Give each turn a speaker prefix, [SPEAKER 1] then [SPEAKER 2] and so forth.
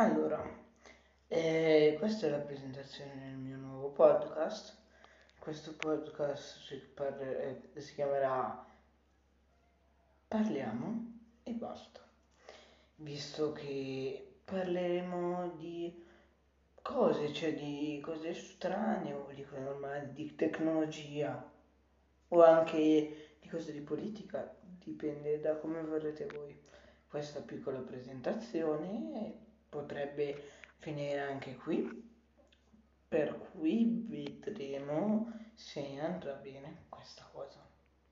[SPEAKER 1] Allora, eh, questa è la presentazione del mio nuovo podcast. Questo podcast si, parla- eh, si chiamerà Parliamo e basta. Visto che parleremo di cose, cioè di cose strane o di cose normali, di tecnologia o anche di cose di politica, dipende da come vorrete voi questa piccola presentazione potrebbe finire anche qui, per cui vedremo se andrà bene questa cosa.